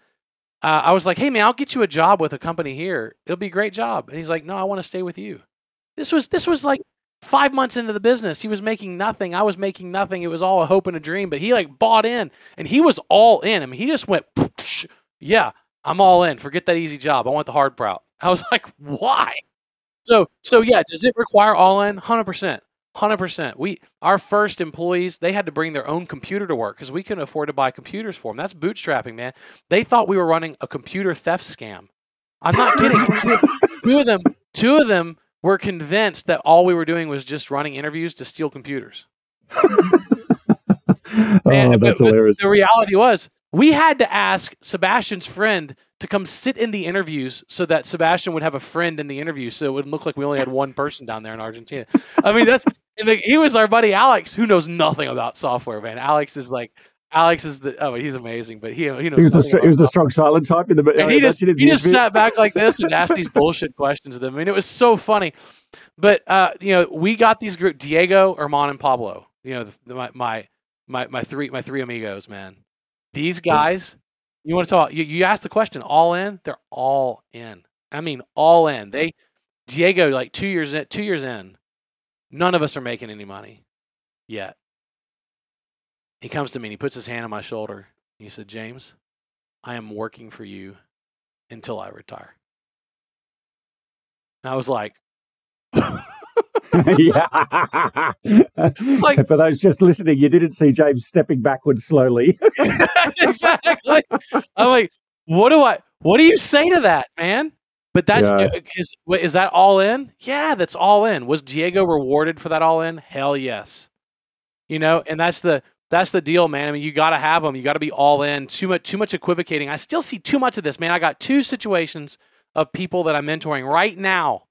uh, I was like, "Hey man, I'll get you a job with a company here. It'll be a great job." And he's like, "No, I want to stay with you." This was this was like five months into the business. He was making nothing. I was making nothing. It was all a hope and a dream. But he like bought in, and he was all in. I mean, he just went, "Yeah, I'm all in. Forget that easy job. I want the hard route." I was like, "Why?" So so yeah, does it require all in? Hundred percent. Hundred percent. We our first employees they had to bring their own computer to work because we couldn't afford to buy computers for them. That's bootstrapping, man. They thought we were running a computer theft scam. I'm not kidding. two, of them, two of them were convinced that all we were doing was just running interviews to steal computers. Oh, man, oh, that's hilarious. The reality was we had to ask Sebastian's friend to come sit in the interviews so that Sebastian would have a friend in the interview so it would look like we only had one person down there in Argentina. I mean, that's the, he was our buddy Alex who knows nothing about software, man. Alex is like Alex is the oh he's amazing, but he he knows. He was, a, he was a strong silent type in the. And he just he just sat back like this and asked these bullshit questions of them. I mean, it was so funny. But uh, you know, we got these group Diego, Herman, and Pablo. You know, the, my my my my three my three amigos, man. These guys, you want to talk? You, you asked the question, all in? They're all in. I mean, all in. They Diego, like two years in, two years in, none of us are making any money yet. He comes to me and he puts his hand on my shoulder. He said, James, I am working for you until I retire. And I was like, yeah. It's like, For those just listening, you didn't see James stepping backwards slowly. exactly. I'm like, what do I, what do you say to that, man? But that's yeah. Uh, is, is that all in? Yeah, that's all in. Was Diego rewarded for that all in? Hell yes. You know, and that's the that's the deal, man. I mean, you got to have them. You got to be all in. Too much, too much equivocating. I still see too much of this, man. I got two situations of people that I'm mentoring right now,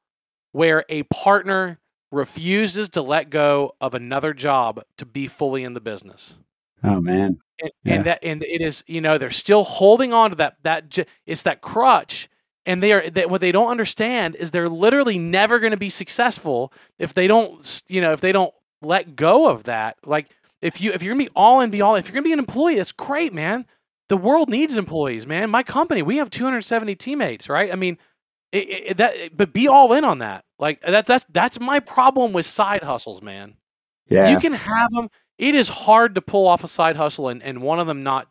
where a partner refuses to let go of another job to be fully in the business. Oh man. And, yeah. and that and it is, you know, they're still holding on to that that it's that crutch and they are that what they don't understand is they're literally never going to be successful if they don't you know, if they don't let go of that. Like if you if you're going to be all in be all if you're going to be an employee, that's great, man. The world needs employees, man. My company, we have 270 teammates, right? I mean, it, it, that but be all in on that. Like uh, that's that's that's my problem with side hustles, man. Yeah. You can have them. It is hard to pull off a side hustle and, and one of them not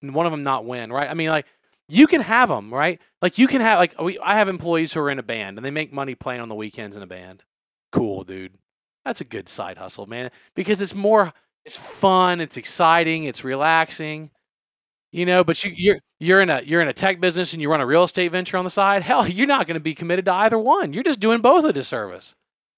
one of them not win, right? I mean, like you can have them, right? Like you can have like we I have employees who are in a band and they make money playing on the weekends in a band. Cool, dude. That's a good side hustle, man, because it's more it's fun, it's exciting, it's relaxing. You know, but you, you're you're in a you're in a tech business and you run a real estate venture on the side. Hell, you're not going to be committed to either one. You're just doing both a disservice.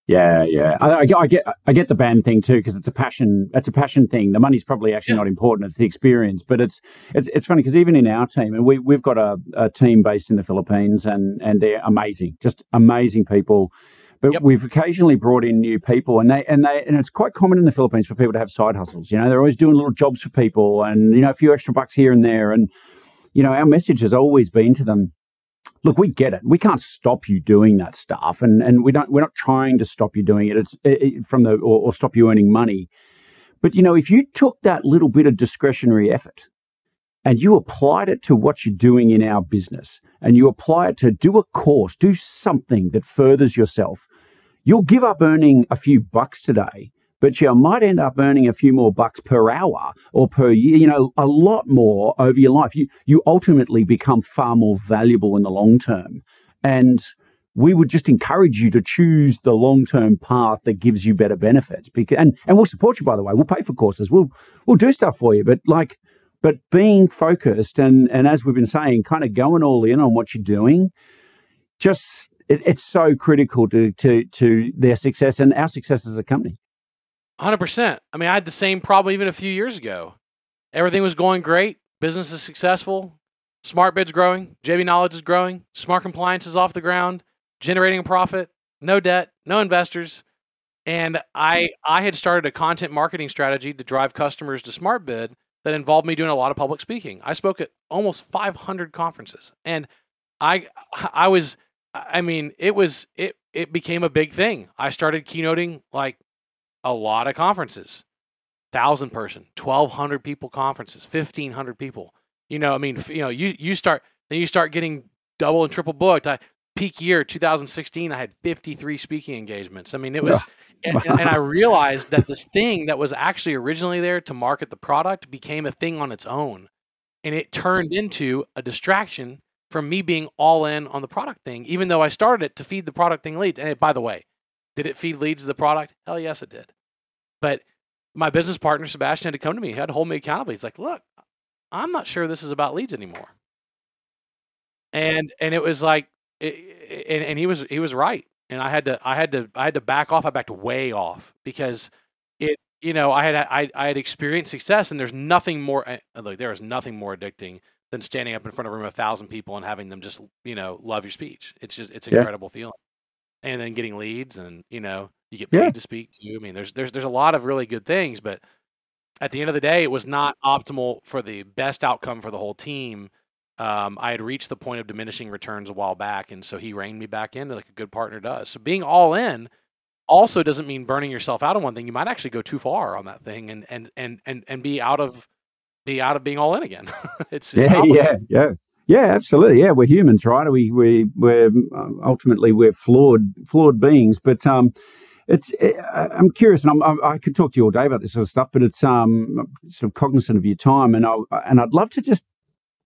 Yeah, yeah. I, I, I get I get the band thing too because it's a passion. It's a passion thing. The money's probably actually yeah. not important. It's the experience. But it's it's it's funny because even in our team, and we we've got a, a team based in the Philippines, and and they're amazing, just amazing people. But yep. we've occasionally brought in new people, and they and they and it's quite common in the Philippines for people to have side hustles. You know, they're always doing little jobs for people, and you know, a few extra bucks here and there. And you know, our message has always been to them: look, we get it. We can't stop you doing that stuff, and and we don't. We're not trying to stop you doing it. It's it, from the or, or stop you earning money. But you know, if you took that little bit of discretionary effort and you applied it to what you're doing in our business and you apply it to do a course, do something that furthers yourself, you'll give up earning a few bucks today, but you might end up earning a few more bucks per hour or per year, you know, a lot more over your life. You, you ultimately become far more valuable in the long term. And we would just encourage you to choose the long-term path that gives you better benefits because and, and we'll support you by the way we'll pay for courses we'll we'll do stuff for you but like but being focused and and as we've been saying kind of going all in on what you're doing just it, it's so critical to to to their success and our success as a company. Hundred percent. I mean, I had the same problem even a few years ago. Everything was going great. Business is successful. SmartBid's growing. JB Knowledge is growing. Smart Compliance is off the ground, generating a profit. No debt, no investors. And I I had started a content marketing strategy to drive customers to SmartBid that involved me doing a lot of public speaking. I spoke at almost 500 conferences, and I I was I mean, it was it it became a big thing. I started keynoting like a lot of conferences. 1000 person, 1200 people conferences, 1500 people. You know, I mean, you know, you you start then you start getting double and triple booked. I peak year 2016 I had 53 speaking engagements. I mean, it was and, and I realized that this thing that was actually originally there to market the product became a thing on its own. And it turned into a distraction from me being all in on the product thing, even though I started it to feed the product thing leads. And it, by the way, Did it feed leads to the product? Hell yes, it did. But my business partner Sebastian had to come to me. He had to hold me accountable. He's like, "Look, I'm not sure this is about leads anymore." And and it was like, it and, and he was he was right. And I had to I had to I had to back off. I backed way off because it you know I had I I had experienced success, and there's nothing more eh, like there is nothing more addicting than standing up in front of a room of a thousand people and having them just you know love your speech. It's just it's an Yeah. incredible feeling. And then getting leads, and you know you get paid Yeah. to speak too. I mean, there's there's there's a lot of really good things, but at the end of the day, it was not optimal for the best outcome for the whole team. Um, I had reached the point of diminishing returns a while back, and so he reined me back in like a good partner does. So being all in also doesn't mean burning yourself out on one thing. You might actually go too far on that thing and and and and and be out of be out of being all in again. it's, it's yeah, yeah, yeah, yeah. Absolutely. Yeah, we're humans, right? We we we're um, ultimately we're flawed flawed beings, but um, it's I- I'm curious, and I'm, I I could talk to you all day about this sort of stuff, but it's um sort of cognizant of your time, and I and I'd love to just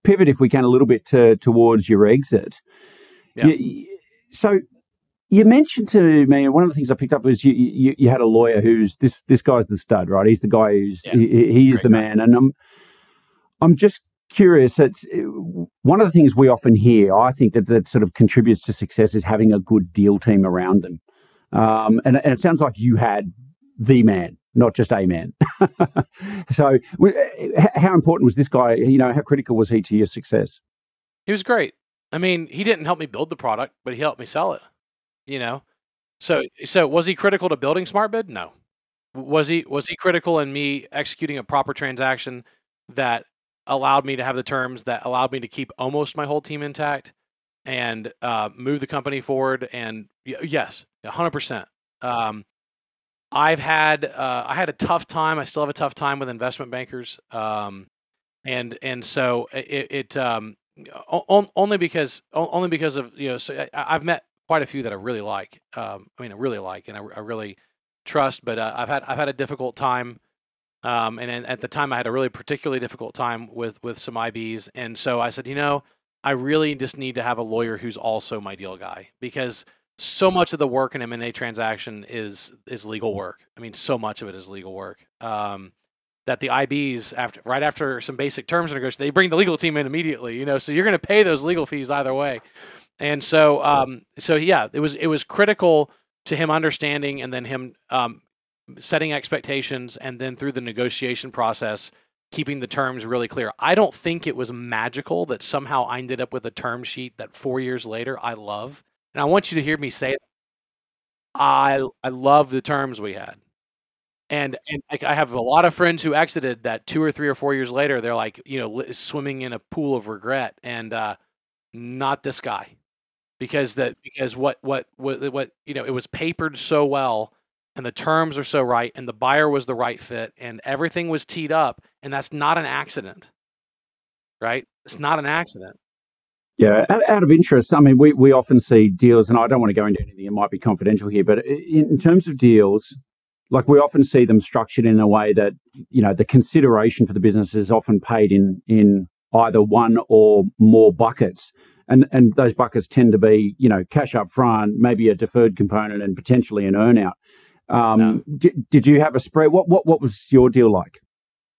pivot if we can a little bit to, towards your exit. Yeah. You- so you mentioned to me one of the things I picked up was you, you you had a lawyer who's this this guy's the stud, right? He's the guy who's Yeah. he, he- is the guy. man, and I'm I'm just curious. It's one of the things we often hear. I think that that sort of contributes to success is having a good deal team around them, um, and, and it sounds like you had the man, not just a man. so, w- h- how important was this guy? You know, how critical was he to your success? He was great. I mean, he didn't help me build the product, but he helped me sell it. You know, so so was he critical to building SmartBid? No. Was he was he critical in me executing a proper transaction that allowed me to have the terms that allowed me to keep almost my whole team intact and uh, move the company forward? And yes, hundred percent. Um, I've had uh, I had a tough time. I still have a tough time with investment bankers. Um, and and so it, it um, only because only because of you know so I, I've met quite a few that I really like. Um, I mean, I really like and I, I really trust. But uh, I've had I've had a difficult time, um, and, then at the time I had a really particularly difficult time with with some IBs, and so I said, you know, I really just need to have a lawyer who's also my deal guy because so much of the work in M&A transaction is is legal work. I mean, so much of it is legal work. Um, that the IBs after right after some basic terms are negotiated, they bring the legal team in immediately. You know, so you're going to pay those legal fees either way. And so, um, so yeah, it was it was critical to him understanding and then him um, setting expectations, and then through the negotiation process, keeping the terms really clear. I don't think it was magical that somehow I ended up with a term sheet that four years later I love, and I want you to hear me say, it. I I love the terms we had. And and I have a lot of friends who exited that two or three or four years later. They're like, you know, swimming in a pool of regret, and uh, not this guy, because that because what what what what you know it was papered so well, and the terms are so right, and the buyer was the right fit, and everything was teed up, and that's not an accident, right? It's not an accident. Yeah, out, of interest, I mean, we, we often see deals, and I don't want to go into anything that might be confidential here, but in, in terms of deals, like we often see them structured in a way that you know the consideration for the business is often paid in in either one or more buckets, and and those buckets tend to be you know cash up front, maybe a deferred component, and potentially an earnout. Um, did, did you have a spread? What what what was your deal like?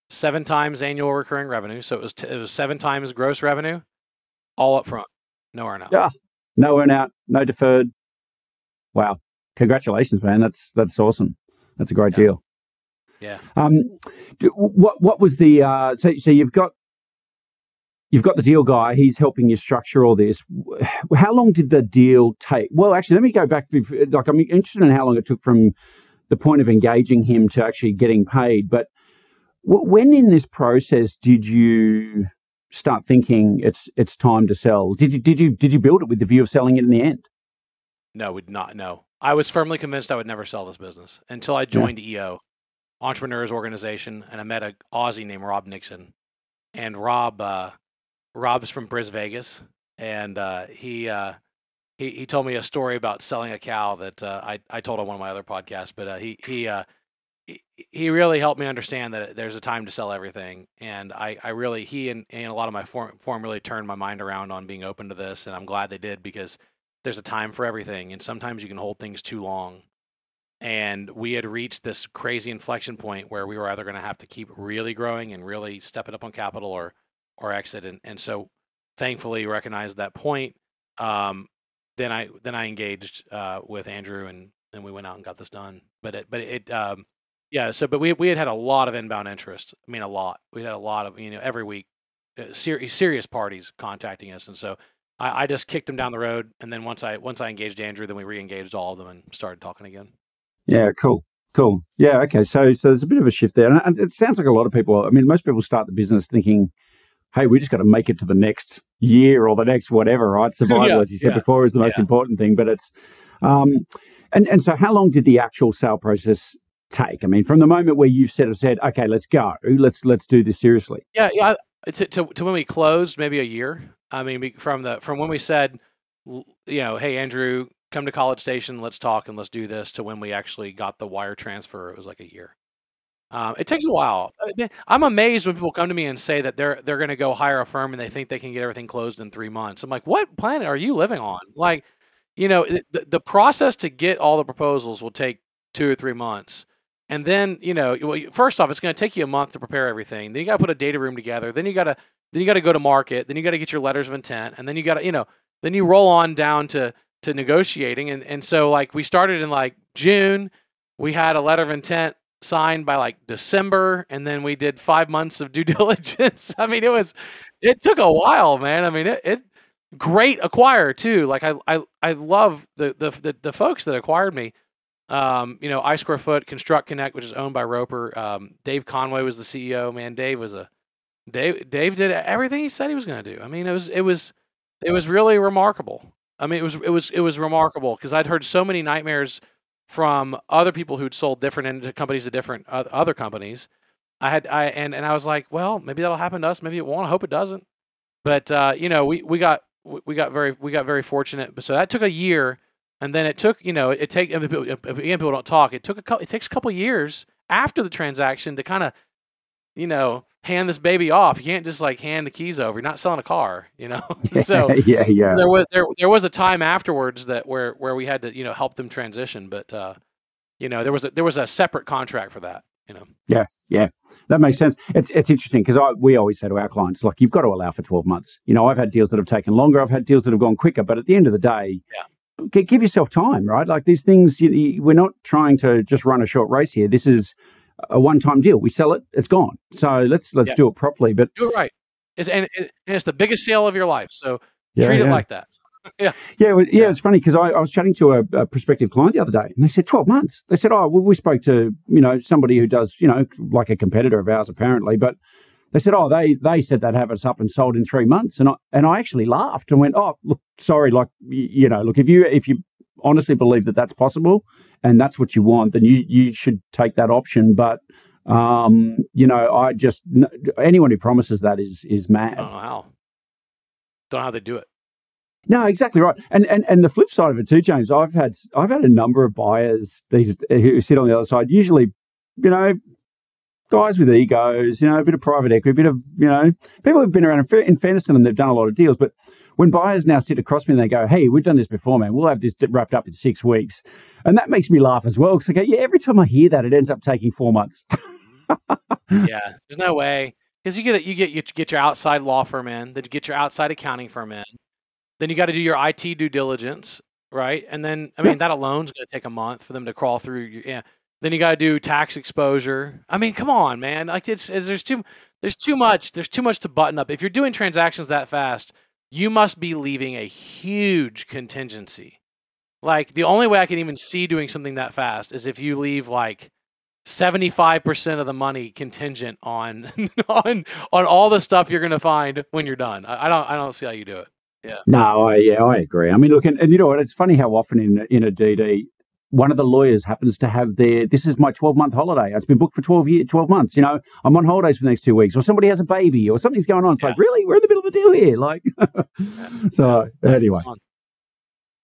Seven times annual recurring revenue, so it was t- it was seven times gross revenue, all up front, no earnout. Yeah. No earnout, no deferred. Wow, congratulations, man! That's that's awesome. That's a great Yeah. deal. Yeah. Um, what what was the uh, so so you've got you've got the deal guy. He's helping you structure all this. How long did the deal take? Well, actually, let me go back. bef- Like, I'm interested in how long it took from the point of engaging him to actually getting paid. But w- when in this process did you start thinking it's it's time to sell? Did you did you did you build it with the view of selling it in the end? No, would not. No, I was firmly convinced I would never sell this business until I joined EO, Entrepreneurs Organization, and I met a Aussie named Rob Nixon. And Rob, uh, Rob's from Bris Vegas, and uh, he, uh, he he told me a story about selling a cow that uh, I I told on one of my other podcasts. But uh, he he. Uh, he- he really helped me understand that there's a time to sell everything, and I, I really he and, and a lot of my form, forum really turned my mind around on being open to this, and I'm glad they did because there's a time for everything and sometimes you can hold things too long and we had reached this crazy inflection point where we were either going to have to keep really growing and really step it up on capital or or exit and, so thankfully recognized that point um, then i then i engaged uh, with andrew and then we went out and got this done but it but it um, yeah so but we we had had a lot of inbound interest i mean a lot we had a lot of you know every week uh, ser- serious parties contacting us and so I, I just kicked them down the road and then once i once i engaged andrew then we re-engaged all of them and started talking again yeah, cool. Cool. Yeah. Okay. So, so there's a bit of a shift there, and it sounds like a lot of people. I mean, most people start the business thinking, "Hey, we just got to make it to the next year or the next whatever." Right? Survival, yeah, as you said yeah, before, is the most yeah. important thing. But it's, um, and and so how long did the actual sale process take? I mean, from the moment where you said said, "Okay, let's go, let's let's do this seriously." Yeah, yeah. To, to, to when we closed, maybe a year. I mean, from the from when we said, you know, hey Andrew, come to College Station, let's talk and let's do this, to when we actually got the wire transfer, it was like a year. Um, it takes a while. I'm amazed when people come to me and say that they're they're going to go hire a firm and they think they can get everything closed in three months. I'm like, what planet are you living on? Like, you know, the, the process to get all the proposals will take two or three months. And then, you know, first off, it's going to take you a month to prepare everything. Then you got to put a data room together. Then you got to then you got to go to market. Then you got to get your letters of intent, and then you got to, you know, then you roll on down to to negotiating. And and so like we started in like June, we had a letter of intent signed by like December, and then we did five months of due diligence. I mean, it was it took a while, man. I mean, it, it great acquire too. Like I I I love the the the, the folks that acquired me. Um, you know, I Square Foot, ConstructConnect, which is owned by Roper. Um, Dave Conway was the CEO. Man, Dave was a Dave. Dave did everything he said he was going to do. I mean, it was it was it was really remarkable. I mean, it was it was it was remarkable because I'd heard so many nightmares from other people who'd sold different into companies to different uh, other companies. I had I and and I was like, well, maybe that'll happen to us. Maybe it won't. I hope it doesn't. But uh, you know, we we got we got very we got very fortunate. So that took a year, and then it took you know it take again people don't talk. It took a couple. It takes a couple years after the transaction to kind of you know hand this baby off. You can't just like hand the keys over. You're not selling a car, you know. so yeah, yeah. There was there there was a time afterwards that where where we had to you know help them transition, but uh, you know there was a there was a separate contract for that. You know. Yeah, yeah, that makes sense. It's it's interesting because we always say to our clients like you've got to allow for twelve months. You know, I've had deals that have taken longer. I've had deals that have gone quicker, but at the end of the day, yeah. give yourself time, right? Like these things, you, you, we're not trying to just run a short race here. This is a one-time deal. We sell it, it's gone. So let's let's yeah. do it properly. But do it right. It's, and, and it's the biggest sale of your life. So yeah, treat it like that. yeah. Yeah. Yeah. It's funny because I, I, was chatting to a, a, prospective client the other day and they said 12 months. They said, oh, well, we spoke to, you know, somebody who does, you know, like a competitor of ours apparently, but they said, oh, they they said they'd have us up and sold in three months. And I, and I actually laughed and went, oh, look, sorry. Like, you know, look, if you, if you honestly believe that that's possible and that's what you want, then you, you should take that option. But, um, you know, I just anyone who promises that is is mad. Know how. Don't know how they do it. No, exactly right. And and and the flip side of it too, James. I've had I've had a number of buyers these who sit on the other side. Usually, you know, guys with egos. You know, a bit of private equity, a bit of you know, people who've been around. In fairness to them, they've done a lot of deals. But when buyers now sit across me and they go, "Hey, we've done this before, man. We'll have this wrapped up in six weeks," and that makes me laugh as well because I go, "Yeah." Every time I hear that, it ends up taking four months. yeah, there's no way because you get you get you get your outside law firm in, then you get your outside accounting firm in, then you got to do your IT due diligence, right? And then I mean that alone is going to take a month for them to crawl through. Your, yeah, then you got to do tax exposure. I mean, come on, man! Like it's, it's there's too there's too much there's too much to button up. If you're doing transactions that fast, you must be leaving a huge contingency. Like the only way I can even see doing something that fast is if you leave like 75% of the money contingent on on on all the stuff you're going to find when you're done. I, I, don't I don't see how you do it. Yeah. No, I, yeah, I agree. I mean, look, and, and you know what? It's funny how often in in a DD, one of the lawyers happens to have their this is my 12 month holiday. It's been booked for 12 year, 12 months. You know, I'm on holidays for the next two weeks, or somebody has a baby, or something's going on. It's yeah. like, really, we're in the middle of a deal here. Like, so anyway.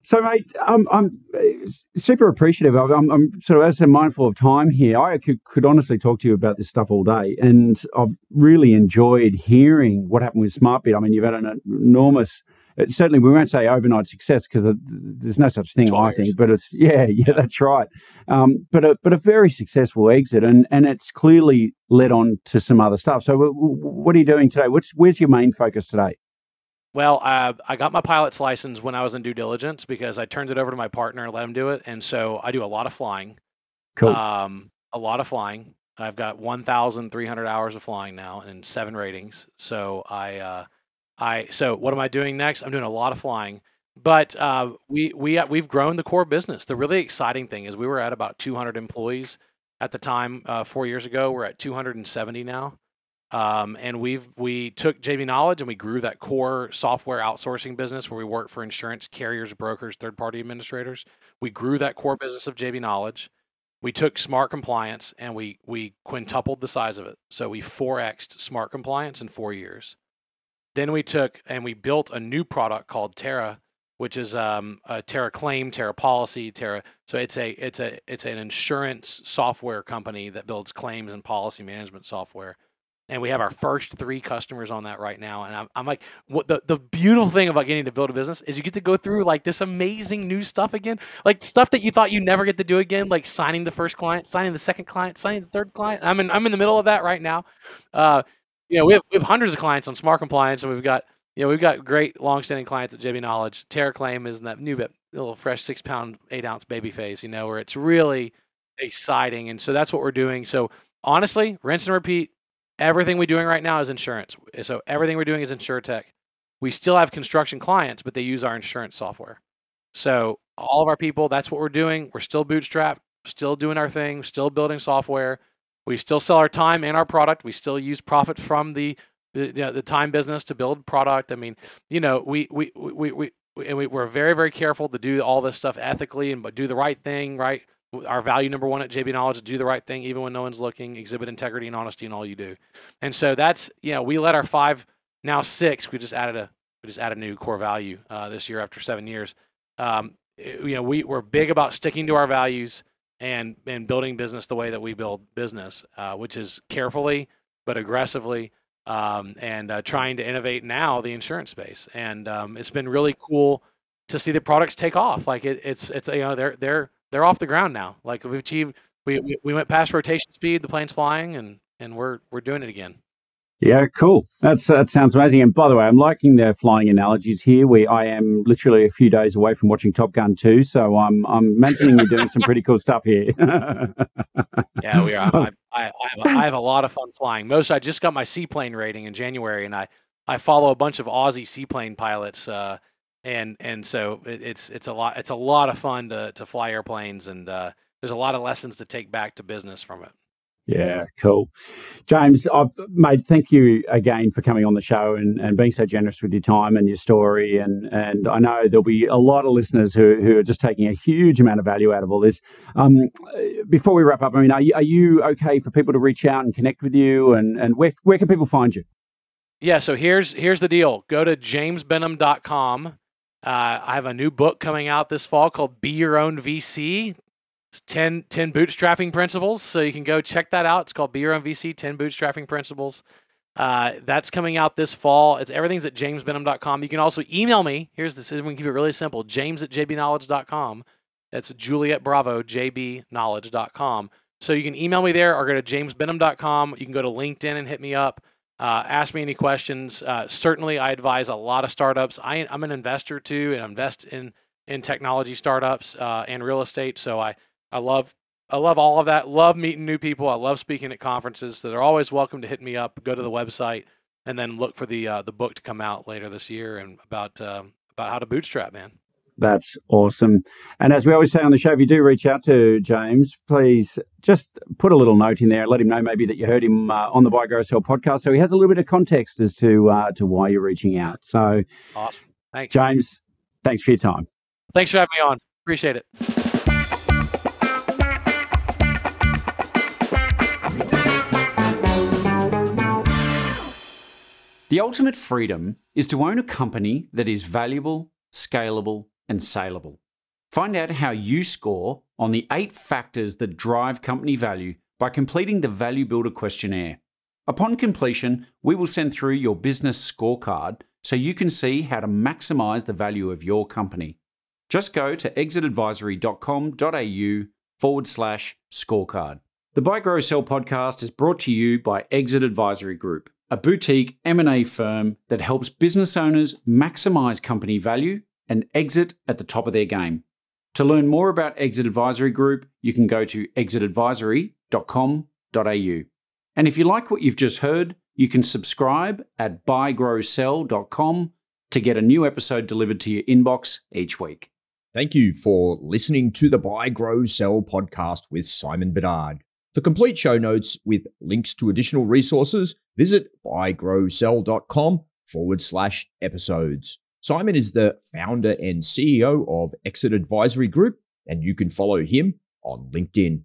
So, mate, I'm, I'm uh, super appreciative. I'm, I'm sort of, as I said, mindful of time here. I could, could honestly talk to you about this stuff all day, and I've really enjoyed hearing what happened with SmartBid. I mean, you've had an enormous certainly we won't say overnight success because there's no such thing, I think. But it's yeah, yeah, that's right. Um, but a but a very successful exit, and and it's clearly led on to some other stuff. So, w- w- what are you doing today? What's where's your main focus today? Well, uh, I got my pilot's license when I was in due diligence because I turned it over to my partner and let him do it, and so I do a lot of flying. Cool. Um, a lot of flying. I've got 1,300 hours of flying now and seven ratings. So I, uh, I, so what am I doing next? I'm doing a lot of flying, but uh, we we uh, we've grown the core business. The really exciting thing is we were at about 200 employees at the time uh, four years ago. We're at 270 now, um, and we've we took JB Knowledge and we grew that core software outsourcing business where we work for insurance carriers, brokers, third party administrators. We grew that core business of JB Knowledge we took smart compliance and we we quintupled the size of it. So we 4xed smart compliance in four years. Then we took and we built a new product called Terra, which is um, a Terra Claim, Terra Policy, Terra. So it's a it's a it's an insurance software company that builds claims and policy management software and we have our first three customers on that right now. And I'm, I'm like, what the, the beautiful thing about getting to build a business is you get to go through like this amazing new stuff again, like stuff that you thought you never get to do again, like signing the first client, signing the second client, signing the third client. I'm in, I'm in the middle of that right now. Uh, you know, we have, we have hundreds of clients on smart compliance and we've got, you know, we've got great long-standing clients at JB Knowledge. Terra Claim is in that new bit, little fresh six pound, eight ounce baby phase, you know, where it's really exciting. And so that's what we're doing. So honestly, rinse and repeat, Everything we're doing right now is insurance. So everything we're doing is insurtech. We still have construction clients, but they use our insurance software. So all of our people, that's what we're doing. We're still bootstrapped, still doing our thing, still building software. We still sell our time and our product. We still use profit from the the, the time business to build product. I mean, you know, we we we we, we, we we're very very careful to do all this stuff ethically and do the right thing, right? our value number one at JB Knowledge is do the right thing even when no one's looking, exhibit integrity and honesty in all you do. And so that's you know we let our five now six. We just added a we just added a new core value uh, this year after seven years. Um, you know we we're big about sticking to our values and and building business the way that we build business, uh, which is carefully but aggressively. Um, and uh, trying to innovate now the insurance space, and um, it's been really cool to see the products take off. Like it, it's it's you know they're they're they're off the ground now. Like we've achieved, we, we, we went past rotation speed, the plane's flying, and and we're we're doing it again. Yeah, cool. That's that sounds amazing. And by the way, I'm liking the flying analogies here. We I am literally a few days away from watching Top Gun 2, so I'm I'm imagining you're doing some pretty cool stuff here. yeah, we are. I, I, I, have a, I have a lot of fun flying. Most I just got my seaplane rating in January, and I I follow a bunch of Aussie seaplane pilots. Uh, and and so it, it's it's a lot it's a lot of fun to to fly airplanes and uh, there's a lot of lessons to take back to business from it. Yeah, cool. James, I've made thank you again for coming on the show and, and being so generous with your time and your story. And and I know there'll be a lot of listeners who, who are just taking a huge amount of value out of all this. Um, before we wrap up, I mean, are you, are you okay for people to reach out and connect with you? And, and where, where can people find you? Yeah, so here's here's the deal. Go to jamesbenham.com uh, I have a new book coming out this fall called Be Your Own VC. It's 10, 10 bootstrapping principles. So you can go check that out. It's called Be Your Own VC 10 bootstrapping principles. Uh, that's coming out this fall. It's everything's at jamesbenham.com. You can also email me. Here's this. We can keep it really simple. James at jbknowledge.com. That's Juliet Bravo, jbknowledge.com. So you can email me there or go to jamesbenham.com. You can go to LinkedIn and hit me up. Uh, ask me any questions. Uh, certainly, I advise a lot of startups. I, am an investor too, and invest in in technology startups uh, and real estate. So I I love I love all of that. Love meeting new people. I love speaking at conferences. So they're always welcome to hit me up. Go to the website and then look for the uh, the book to come out later this year and about um, about how to bootstrap, man. That's awesome. And as we always say on the show, if you do reach out to James, please just put a little note in there. Let him know maybe that you heard him uh, on the Buy Grow Sell podcast, so he has a little bit of context as to uh, to why you're reaching out. So, awesome. Thanks, James. Thanks for your time. Thanks for having me on. Appreciate it. The ultimate freedom is to own a company that is valuable, scalable, and saleable. Find out how you score on the eight factors that drive company value by completing the Value Builder questionnaire. Upon completion, we will send through your business scorecard so you can see how to maximize the value of your company. Just go to exitadvisory.com.au forward slash scorecard. The Buy Grow Sell podcast is brought to you by Exit Advisory Group, a boutique M&A firm that helps business owners maximize company value and exit at the top of their game. To learn more about Exit Advisory Group, you can go to exitadvisory.com.au. And if you like what you've just heard, you can subscribe at buygrowsell.com to get a new episode delivered to your inbox each week. Thank you for listening to the Buy, Grow, Sell podcast with Simon Bedard. For complete show notes with links to additional resources, visit buygrowsell.com forward slash episodes. Simon is the founder and CEO of Exit Advisory Group, and you can follow him on LinkedIn.